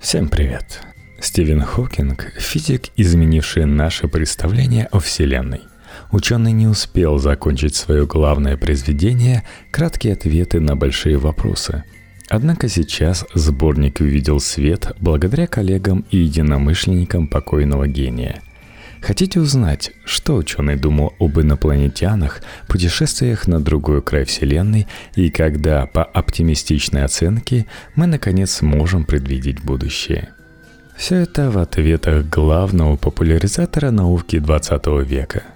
Всем привет! Стивен Хокинг – физик, изменивший наше представление о Вселенной. Ученый не успел закончить свое главное произведение «Краткие ответы на большие вопросы». Однако сейчас сборник увидел свет благодаря коллегам и единомышленникам покойного гения – Хотите узнать, что ученый думал об инопланетянах, путешествиях на другой край Вселенной и когда, по оптимистичной оценке, мы наконец сможем предвидеть будущее? Все это в ответах главного популяризатора науки 20 века –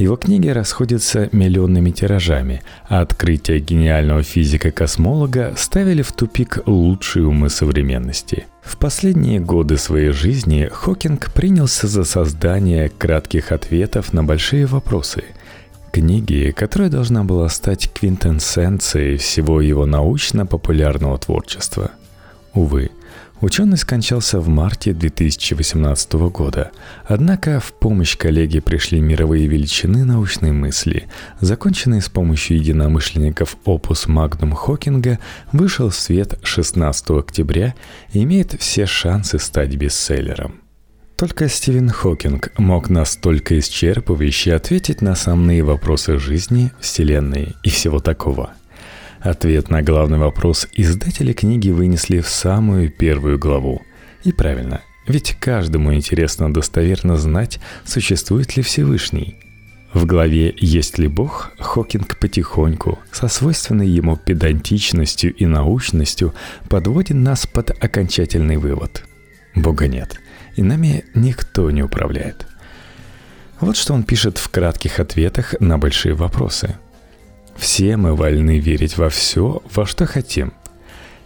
его книги расходятся миллионными тиражами, а открытия гениального физика-космолога ставили в тупик лучшие умы современности. В последние годы своей жизни Хокинг принялся за создание кратких ответов на большие вопросы. Книги, которая должна была стать квинтэссенцией всего его научно-популярного творчества. Увы, Ученый скончался в марте 2018 года, однако в помощь коллеге пришли мировые величины научной мысли. Законченный с помощью единомышленников опус Magnum Хокинга вышел в свет 16 октября и имеет все шансы стать бестселлером. Только Стивен Хокинг мог настолько исчерпывающе ответить на основные вопросы жизни, Вселенной и всего такого – Ответ на главный вопрос издатели книги вынесли в самую первую главу. И правильно, ведь каждому интересно достоверно знать, существует ли Всевышний. В главе «Есть ли Бог» Хокинг потихоньку, со свойственной ему педантичностью и научностью, подводит нас под окончательный вывод. Бога нет, и нами никто не управляет. Вот что он пишет в кратких ответах на большие вопросы – все мы вольны верить во все, во что хотим.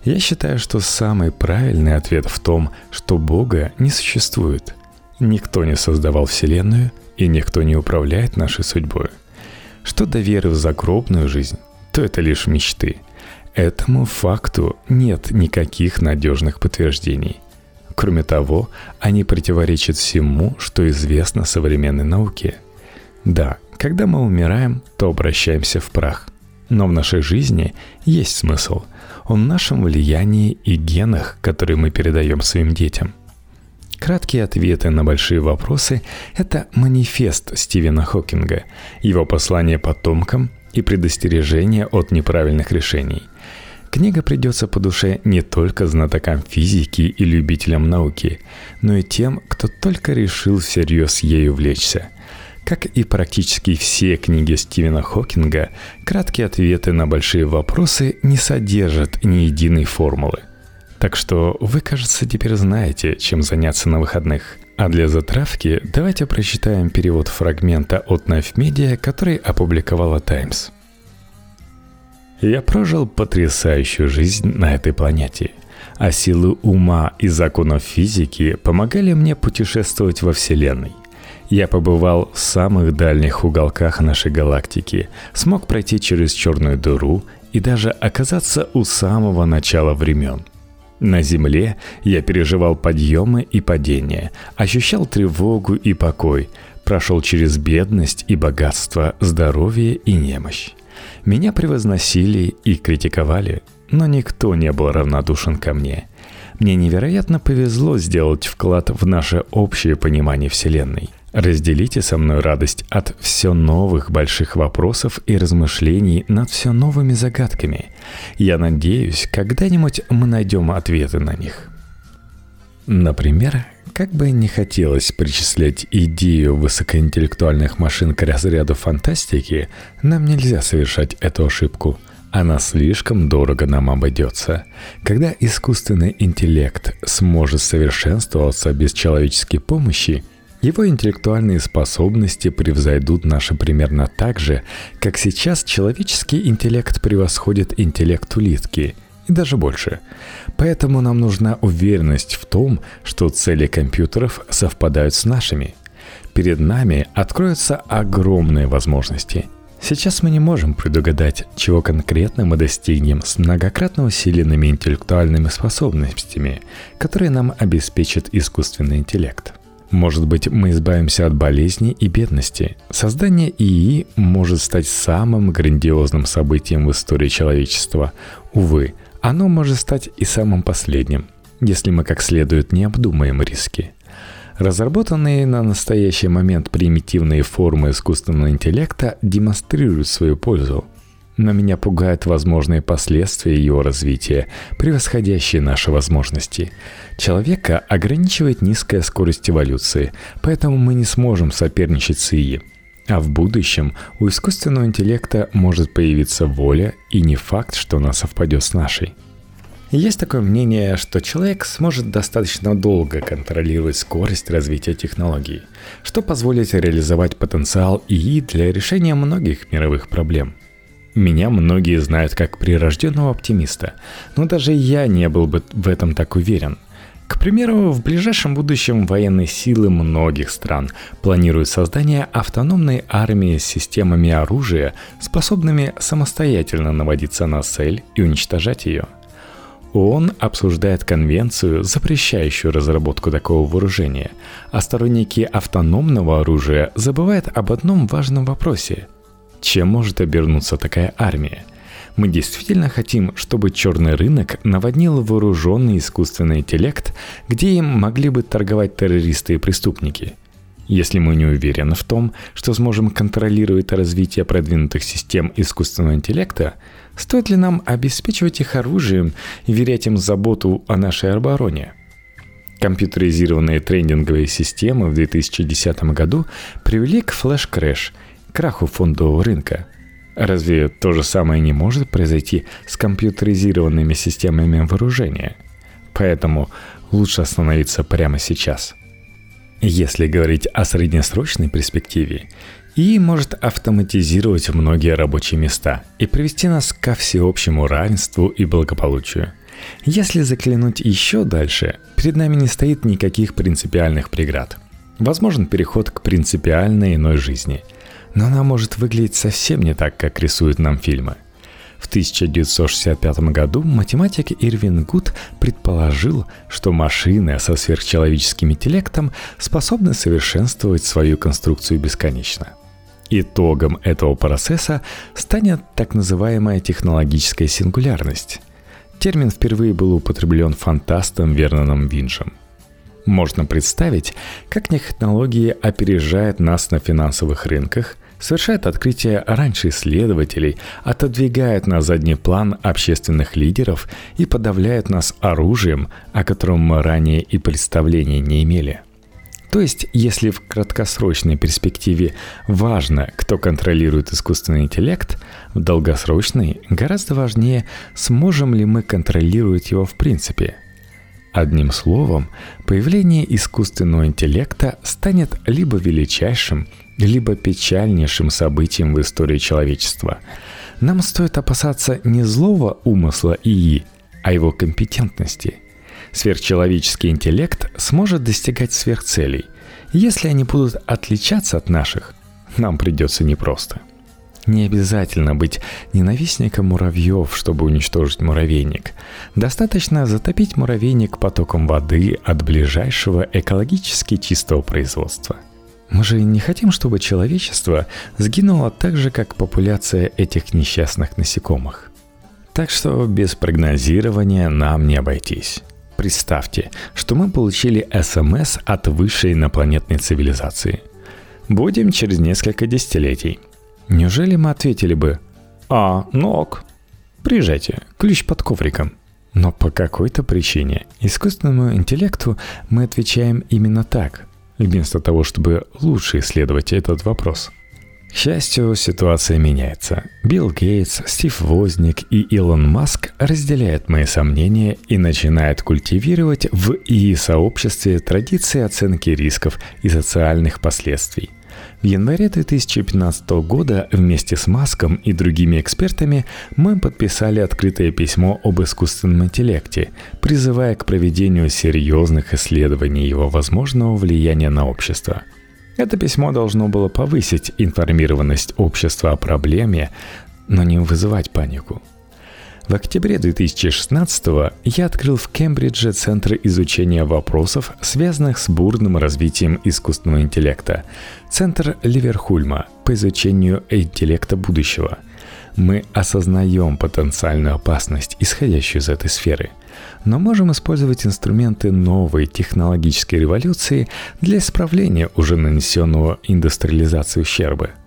Я считаю, что самый правильный ответ в том, что Бога не существует. Никто не создавал Вселенную, и никто не управляет нашей судьбой. Что до веры в загробную жизнь, то это лишь мечты. Этому факту нет никаких надежных подтверждений. Кроме того, они противоречат всему, что известно современной науке. Да, когда мы умираем, то обращаемся в прах. Но в нашей жизни есть смысл. Он в нашем влиянии и генах, которые мы передаем своим детям. Краткие ответы на большие вопросы – это манифест Стивена Хокинга, его послание потомкам и предостережение от неправильных решений. Книга придется по душе не только знатокам физики и любителям науки, но и тем, кто только решил всерьез ею увлечься – как и практически все книги Стивена Хокинга, краткие ответы на большие вопросы не содержат ни единой формулы. Так что вы, кажется, теперь знаете, чем заняться на выходных. А для затравки давайте прочитаем перевод фрагмента от Knife Media, который опубликовала Times. Я прожил потрясающую жизнь на этой планете, а силы ума и законов физики помогали мне путешествовать во Вселенной. Я побывал в самых дальних уголках нашей галактики, смог пройти через черную дыру и даже оказаться у самого начала времен. На Земле я переживал подъемы и падения, ощущал тревогу и покой, прошел через бедность и богатство, здоровье и немощь. Меня превозносили и критиковали, но никто не был равнодушен ко мне. Мне невероятно повезло сделать вклад в наше общее понимание Вселенной – Разделите со мной радость от все новых больших вопросов и размышлений над все новыми загадками. Я надеюсь, когда-нибудь мы найдем ответы на них. Например, как бы не хотелось причислять идею высокоинтеллектуальных машин к разряду фантастики, нам нельзя совершать эту ошибку. Она слишком дорого нам обойдется. Когда искусственный интеллект сможет совершенствоваться без человеческой помощи – его интеллектуальные способности превзойдут наши примерно так же, как сейчас человеческий интеллект превосходит интеллект улитки, и даже больше. Поэтому нам нужна уверенность в том, что цели компьютеров совпадают с нашими. Перед нами откроются огромные возможности. Сейчас мы не можем предугадать, чего конкретно мы достигнем с многократно усиленными интеллектуальными способностями, которые нам обеспечит искусственный интеллект – может быть, мы избавимся от болезни и бедности. Создание ИИ может стать самым грандиозным событием в истории человечества. Увы, оно может стать и самым последним. если мы как следует не обдумаем риски. Разработанные на настоящий момент примитивные формы искусственного интеллекта демонстрируют свою пользу – но меня пугают возможные последствия его развития, превосходящие наши возможности. Человека ограничивает низкая скорость эволюции, поэтому мы не сможем соперничать с ИИ. А в будущем у искусственного интеллекта может появиться воля, и не факт, что она совпадет с нашей. Есть такое мнение, что человек сможет достаточно долго контролировать скорость развития технологий, что позволит реализовать потенциал ИИ для решения многих мировых проблем – меня многие знают как прирожденного оптимиста, но даже я не был бы в этом так уверен. К примеру, в ближайшем будущем военные силы многих стран планируют создание автономной армии с системами оружия, способными самостоятельно наводиться на цель и уничтожать ее. ООН обсуждает конвенцию, запрещающую разработку такого вооружения, а сторонники автономного оружия забывают об одном важном вопросе – чем может обернуться такая армия? Мы действительно хотим, чтобы черный рынок наводнил вооруженный искусственный интеллект, где им могли бы торговать террористы и преступники. Если мы не уверены в том, что сможем контролировать развитие продвинутых систем искусственного интеллекта, стоит ли нам обеспечивать их оружием и вверять им заботу о нашей обороне? Компьютеризированные трейдинговые системы в 2010 году привели к flash crash – краху фондового рынка. Разве то же самое не может произойти с компьютеризированными системами вооружения? Поэтому лучше остановиться прямо сейчас. Если говорить о среднесрочной перспективе, ИИ может автоматизировать многие рабочие места и привести нас ко всеобщему равенству и благополучию. Если заглянуть еще дальше, перед нами не стоит никаких принципиальных преград. Возможен переход к принципиально иной жизни – но она может выглядеть совсем не так, как рисуют нам фильмы. В 1965 году математик Ирвин Гуд предположил, что машины со сверхчеловеческим интеллектом способны совершенствовать свою конструкцию бесконечно. Итогом этого процесса станет так называемая технологическая сингулярность. Термин впервые был употреблен фантастом Верноном Винжем – можно представить, как технологии опережают нас на финансовых рынках, совершает открытия раньше исследователей, отодвигает на задний план общественных лидеров и подавляет нас оружием, о котором мы ранее и представления не имели. То есть, если в краткосрочной перспективе важно, кто контролирует искусственный интеллект, в долгосрочной гораздо важнее, сможем ли мы контролировать его в принципе – Одним словом, появление искусственного интеллекта станет либо величайшим, либо печальнейшим событием в истории человечества. Нам стоит опасаться не злого умысла ИИ, а его компетентности. Сверхчеловеческий интеллект сможет достигать сверхцелей. Если они будут отличаться от наших, нам придется непросто. Не обязательно быть ненавистником муравьев, чтобы уничтожить муравейник. Достаточно затопить муравейник потоком воды от ближайшего экологически чистого производства. Мы же не хотим, чтобы человечество сгинуло так же, как популяция этих несчастных насекомых. Так что без прогнозирования нам не обойтись. Представьте, что мы получили СМС от высшей инопланетной цивилизации. Будем через несколько десятилетий – Неужели мы ответили бы «А, ну ок, приезжайте, ключ под ковриком». Но по какой-то причине искусственному интеллекту мы отвечаем именно так, вместо того, чтобы лучше исследовать этот вопрос. К счастью, ситуация меняется. Билл Гейтс, Стив Возник и Илон Маск разделяют мои сомнения и начинают культивировать в ИИ-сообществе традиции оценки рисков и социальных последствий – в январе 2015 года вместе с Маском и другими экспертами мы подписали открытое письмо об искусственном интеллекте, призывая к проведению серьезных исследований его возможного влияния на общество. Это письмо должно было повысить информированность общества о проблеме, но не вызывать панику – в октябре 2016 я открыл в Кембридже Центр изучения вопросов, связанных с бурным развитием искусственного интеллекта, Центр Ливерхульма по изучению интеллекта будущего. Мы осознаем потенциальную опасность, исходящую из этой сферы, но можем использовать инструменты новой технологической революции для исправления уже нанесенного индустриализацией ущерба –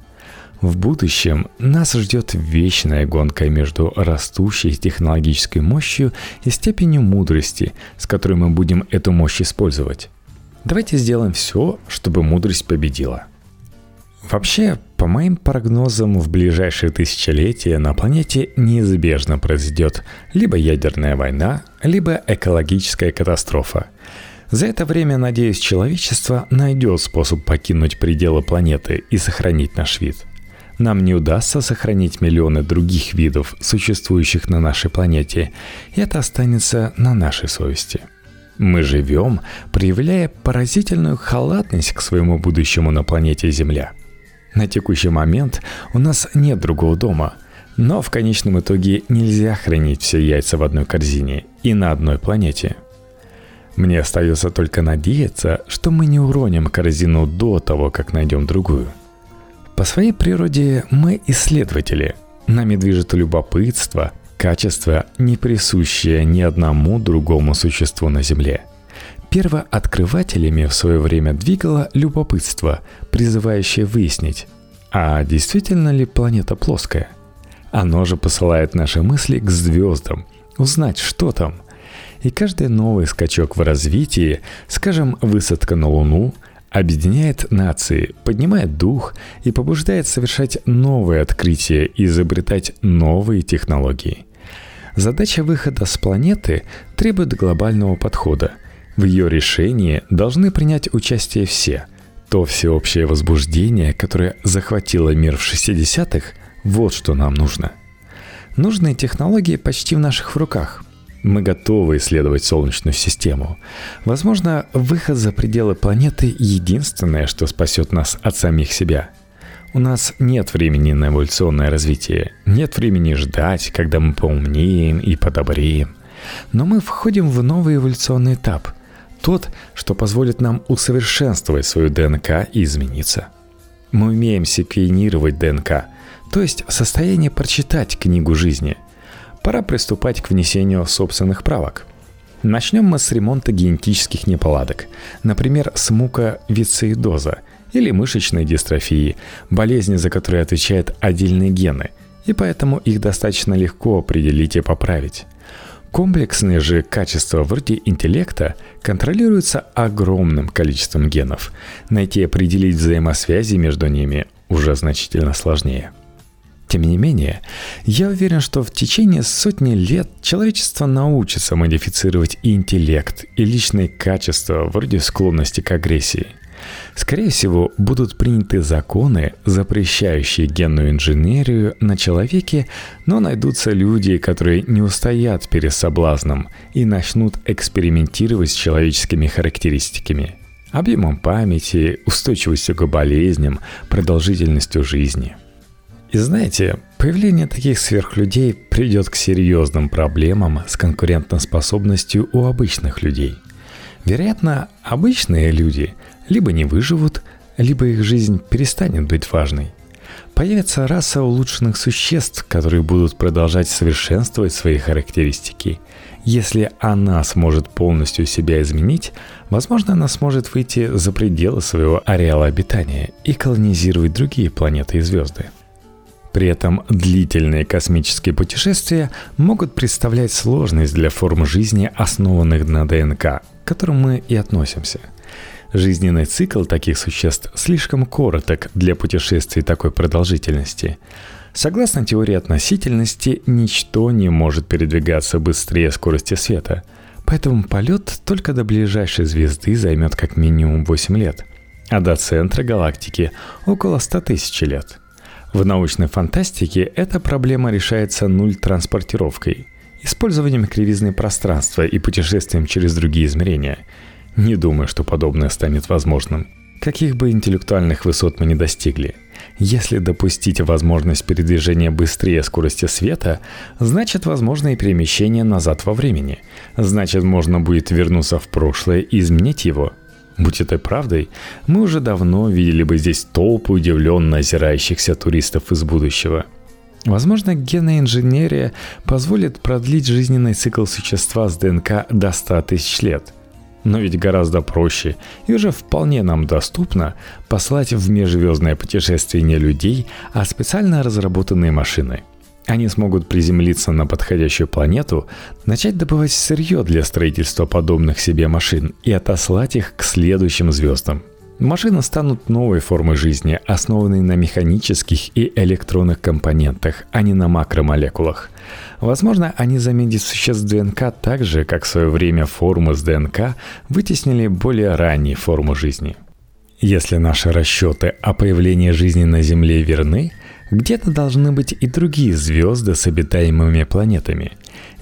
в будущем нас ждет вечная гонка между растущей технологической мощью и степенью мудрости, с которой мы будем эту мощь использовать. Давайте сделаем все, чтобы мудрость победила. Вообще, по моим прогнозам, в ближайшие тысячелетия на планете неизбежно произойдет либо ядерная война, либо экологическая катастрофа. За это время, надеюсь, человечество найдет способ покинуть пределы планеты и сохранить наш вид – нам не удастся сохранить миллионы других видов, существующих на нашей планете, и это останется на нашей совести. Мы живем, проявляя поразительную халатность к своему будущему на планете Земля. На текущий момент у нас нет другого дома, но в конечном итоге нельзя хранить все яйца в одной корзине и на одной планете. Мне остается только надеяться, что мы не уроним корзину до того, как найдем другую – по своей природе мы исследователи. Нами движет любопытство, качество, не присущее ни одному другому существу на Земле. Первооткрывателями в свое время двигало любопытство, призывающее выяснить, а действительно ли планета плоская? Оно же посылает наши мысли к звездам, узнать, что там. И каждый новый скачок в развитии, скажем, высадка на Луну – объединяет нации, поднимает дух и побуждает совершать новые открытия и изобретать новые технологии. Задача выхода с планеты требует глобального подхода. В ее решении должны принять участие все. То всеобщее возбуждение, которое захватило мир в 60-х, вот что нам нужно. Нужные технологии почти в наших руках – мы готовы исследовать Солнечную систему. Возможно, выход за пределы планеты – единственное, что спасет нас от самих себя. У нас нет времени на эволюционное развитие, нет времени ждать, когда мы поумнеем и подобреем. Но мы входим в новый эволюционный этап – тот, что позволит нам усовершенствовать свою ДНК и измениться. Мы умеем секвенировать ДНК, то есть состояние прочитать книгу жизни – пора приступать к внесению собственных правок. Начнем мы с ремонта генетических неполадок, например, с муковицеидоза или мышечной дистрофии, болезни, за которые отвечают отдельные гены, и поэтому их достаточно легко определить и поправить. Комплексные же качества вроде интеллекта контролируются огромным количеством генов. Найти и определить взаимосвязи между ними уже значительно сложнее – тем не менее, я уверен, что в течение сотни лет человечество научится модифицировать интеллект, и личные качества, вроде склонности к агрессии. Скорее всего, будут приняты законы, запрещающие генную инженерию на человеке, но найдутся люди, которые не устоят перед соблазном и начнут экспериментировать с человеческими характеристиками – объемом памяти, устойчивостью к болезням, продолжительностью жизни – и знаете, появление таких сверхлюдей приведет к серьезным проблемам с конкурентоспособностью у обычных людей. Вероятно, обычные люди либо не выживут, либо их жизнь перестанет быть важной. Появится раса улучшенных существ, которые будут продолжать совершенствовать свои характеристики. Если она сможет полностью себя изменить, возможно, она сможет выйти за пределы своего ареала обитания и колонизировать другие планеты и звезды. При этом длительные космические путешествия могут представлять сложность для форм жизни, основанных на ДНК, к которым мы и относимся. Жизненный цикл таких существ слишком короток для путешествий такой продолжительности. Согласно теории относительности, ничто не может передвигаться быстрее скорости света, поэтому полет только до ближайшей звезды займет как минимум 8 лет, а до центра галактики около 100 тысяч лет – в научной фантастике эта проблема решается нуль-транспортировкой, использованием кривизны пространства и путешествием через другие измерения. Не думаю, что подобное станет возможным. Каких бы интеллектуальных высот мы не достигли, если допустить возможность передвижения быстрее скорости света, значит возможно и перемещение назад во времени. Значит можно будет вернуться в прошлое и изменить его – Будь это правдой, мы уже давно видели бы здесь толпы удивленно озирающихся туристов из будущего. Возможно, генная инженерия позволит продлить жизненный цикл существа с ДНК до 100 тысяч лет. Но ведь гораздо проще и уже вполне нам доступно послать в межзвездное путешествие не людей, а специально разработанные машины. Они смогут приземлиться на подходящую планету, начать добывать сырье для строительства подобных себе машин и отослать их к следующим звездам – Машины станут новой формой жизни, основанной на механических и электронных компонентах, а не на макромолекулах. Возможно, они заменят существ ДНК так же, как в свое время формы с ДНК вытеснили более ранние формы жизни. Если наши расчеты о появлении жизни на Земле верны, где-то должны быть и другие звезды с обитаемыми планетами.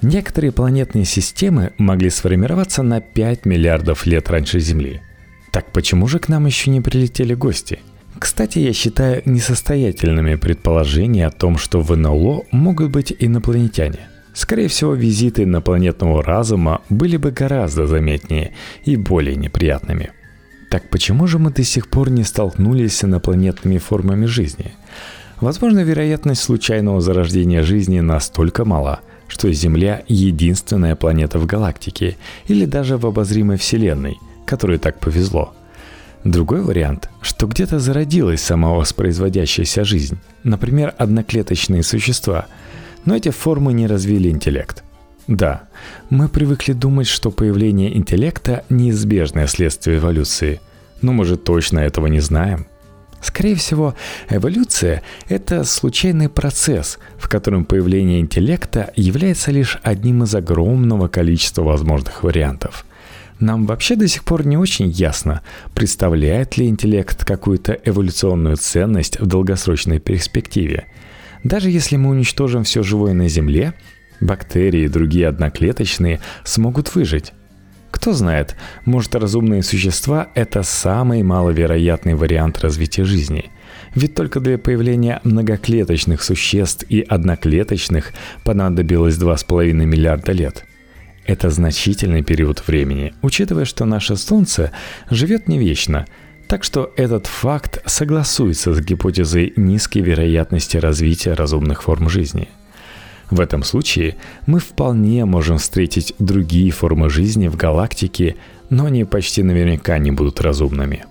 Некоторые планетные системы могли сформироваться на 5 миллиардов лет раньше Земли – так почему же к нам еще не прилетели гости? Кстати, я считаю несостоятельными предположения о том, что в НЛО могут быть инопланетяне. Скорее всего, визиты инопланетного разума были бы гораздо заметнее и более неприятными. Так почему же мы до сих пор не столкнулись с инопланетными формами жизни? Возможно, вероятность случайного зарождения жизни настолько мала, что Земля – единственная планета в галактике или даже в обозримой Вселенной, которой так повезло. Другой вариант, что где-то зародилась самовоспроизводящаяся жизнь, например, одноклеточные существа, но эти формы не развили интеллект. Да, мы привыкли думать, что появление интеллекта – неизбежное следствие эволюции, но мы же точно этого не знаем. Скорее всего, эволюция – это случайный процесс, в котором появление интеллекта является лишь одним из огромного количества возможных вариантов – нам вообще до сих пор не очень ясно, представляет ли интеллект какую-то эволюционную ценность в долгосрочной перспективе. Даже если мы уничтожим все живое на Земле, бактерии и другие одноклеточные смогут выжить. Кто знает, может разумные существа – это самый маловероятный вариант развития жизни. Ведь только для появления многоклеточных существ и одноклеточных понадобилось 2,5 миллиарда лет – это значительный период времени, учитывая, что наше Солнце живет не вечно, так что этот факт согласуется с гипотезой низкой вероятности развития разумных форм жизни. В этом случае мы вполне можем встретить другие формы жизни в галактике, но они почти наверняка не будут разумными.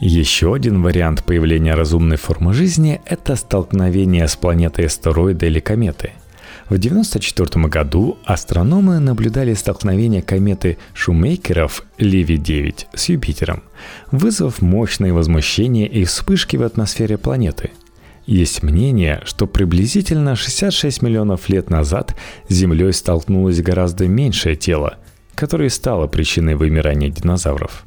Еще один вариант появления разумной формы жизни – это столкновение с планетой астероида или кометы – в 1994 году астрономы наблюдали столкновение кометы Шумейкеров Леви-9 с Юпитером, вызвав мощные возмущения и вспышки в атмосфере планеты. Есть мнение, что приблизительно 66 миллионов лет назад с Землей столкнулось гораздо меньшее тело, которое стало причиной вымирания динозавров.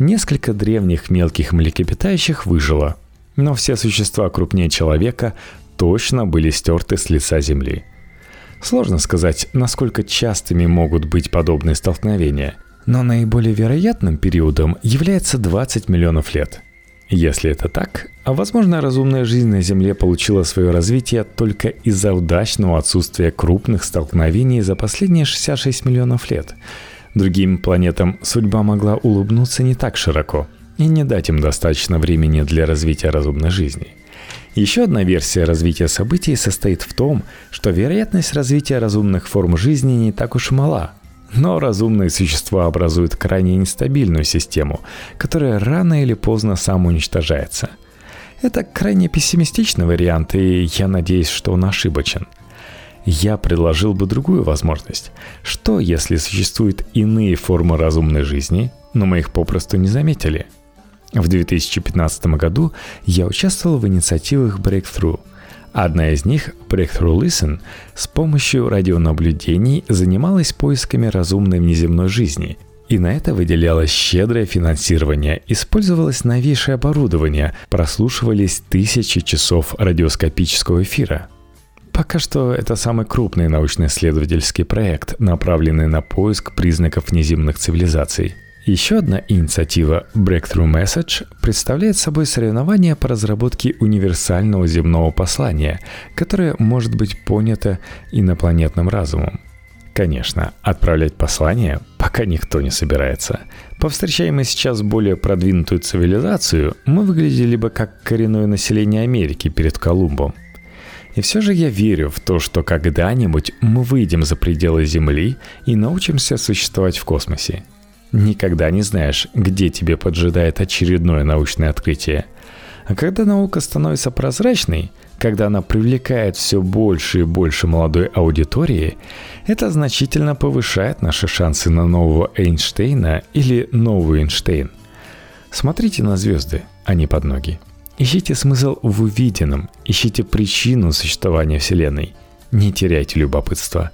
Несколько древних мелких млекопитающих выжило, но все существа крупнее человека точно были стерты с лица Земли – Сложно сказать, насколько частыми могут быть подобные столкновения, но наиболее вероятным периодом является 20 миллионов лет. Если это так, а возможно разумная жизнь на Земле получила свое развитие только из-за удачного отсутствия крупных столкновений за последние 66 миллионов лет. Другим планетам судьба могла улыбнуться не так широко и не дать им достаточно времени для развития разумной жизни – еще одна версия развития событий состоит в том, что вероятность развития разумных форм жизни не так уж мала. Но разумные существа образуют крайне нестабильную систему, которая рано или поздно самоуничтожается. Это крайне пессимистичный вариант, и я надеюсь, что он ошибочен. Я предложил бы другую возможность. Что, если существуют иные формы разумной жизни, но мы их попросту не заметили – в 2015 году я участвовал в инициативах Breakthrough. Одна из них, Breakthrough Listen, с помощью радионаблюдений занималась поисками разумной внеземной жизни, и на это выделялось щедрое финансирование, использовалось новейшее оборудование, прослушивались тысячи часов радиоскопического эфира. Пока что это самый крупный научно-исследовательский проект, направленный на поиск признаков внеземных цивилизаций – еще одна инициатива Breakthrough Message представляет собой соревнование по разработке универсального земного послания, которое может быть понято инопланетным разумом. Конечно, отправлять послание пока никто не собирается. Повстречаем мы сейчас более продвинутую цивилизацию, мы выглядели бы как коренное население Америки перед Колумбом. И все же я верю в то, что когда-нибудь мы выйдем за пределы Земли и научимся существовать в космосе. Никогда не знаешь, где тебе поджидает очередное научное открытие. А когда наука становится прозрачной, когда она привлекает все больше и больше молодой аудитории, это значительно повышает наши шансы на нового Эйнштейна или новый Эйнштейн. Смотрите на звезды, а не под ноги. Ищите смысл в увиденном, ищите причину существования Вселенной. Не теряйте любопытства.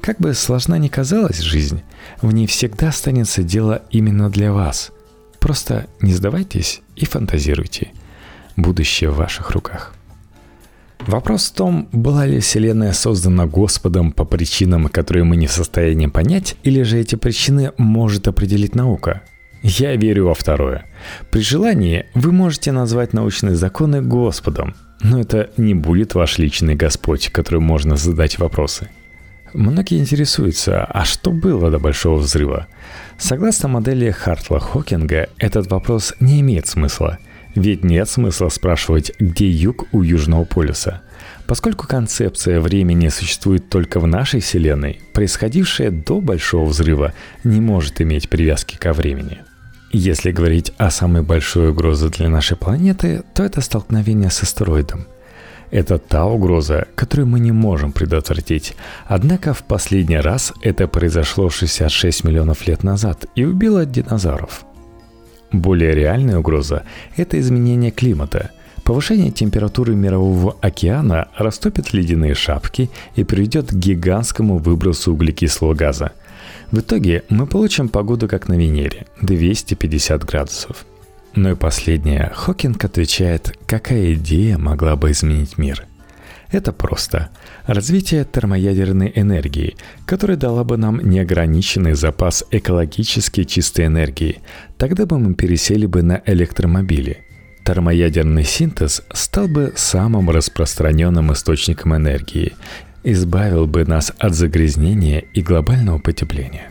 Как бы сложна ни казалась жизнь, в ней всегда останется дело именно для вас. Просто не сдавайтесь и фантазируйте. Будущее в ваших руках. Вопрос в том, была ли Вселенная создана Господом по причинам, которые мы не в состоянии понять, или же эти причины может определить наука – я верю во второе. При желании вы можете назвать научные законы Господом, но это не будет ваш личный Господь, которому можно задать вопросы. Многие интересуются, а что было до Большого Взрыва? Согласно модели Хартла Хокинга, этот вопрос не имеет смысла. Ведь нет смысла спрашивать, где юг у Южного полюса. Поскольку концепция времени существует только в нашей Вселенной, происходившее до Большого Взрыва не может иметь привязки ко времени. Если говорить о самой большой угрозе для нашей планеты, то это столкновение с астероидом. Это та угроза, которую мы не можем предотвратить. Однако в последний раз это произошло 66 миллионов лет назад и убило динозавров. Более реальная угроза – это изменение климата. Повышение температуры мирового океана растопит ледяные шапки и приведет к гигантскому выбросу углекислого газа – в итоге мы получим погоду как на Венере – 250 градусов. Ну и последнее. Хокинг отвечает, какая идея могла бы изменить мир. Это просто. Развитие термоядерной энергии, которая дала бы нам неограниченный запас экологически чистой энергии. Тогда бы мы пересели бы на электромобили. Термоядерный синтез стал бы самым распространенным источником энергии избавил бы нас от загрязнения и глобального потепления.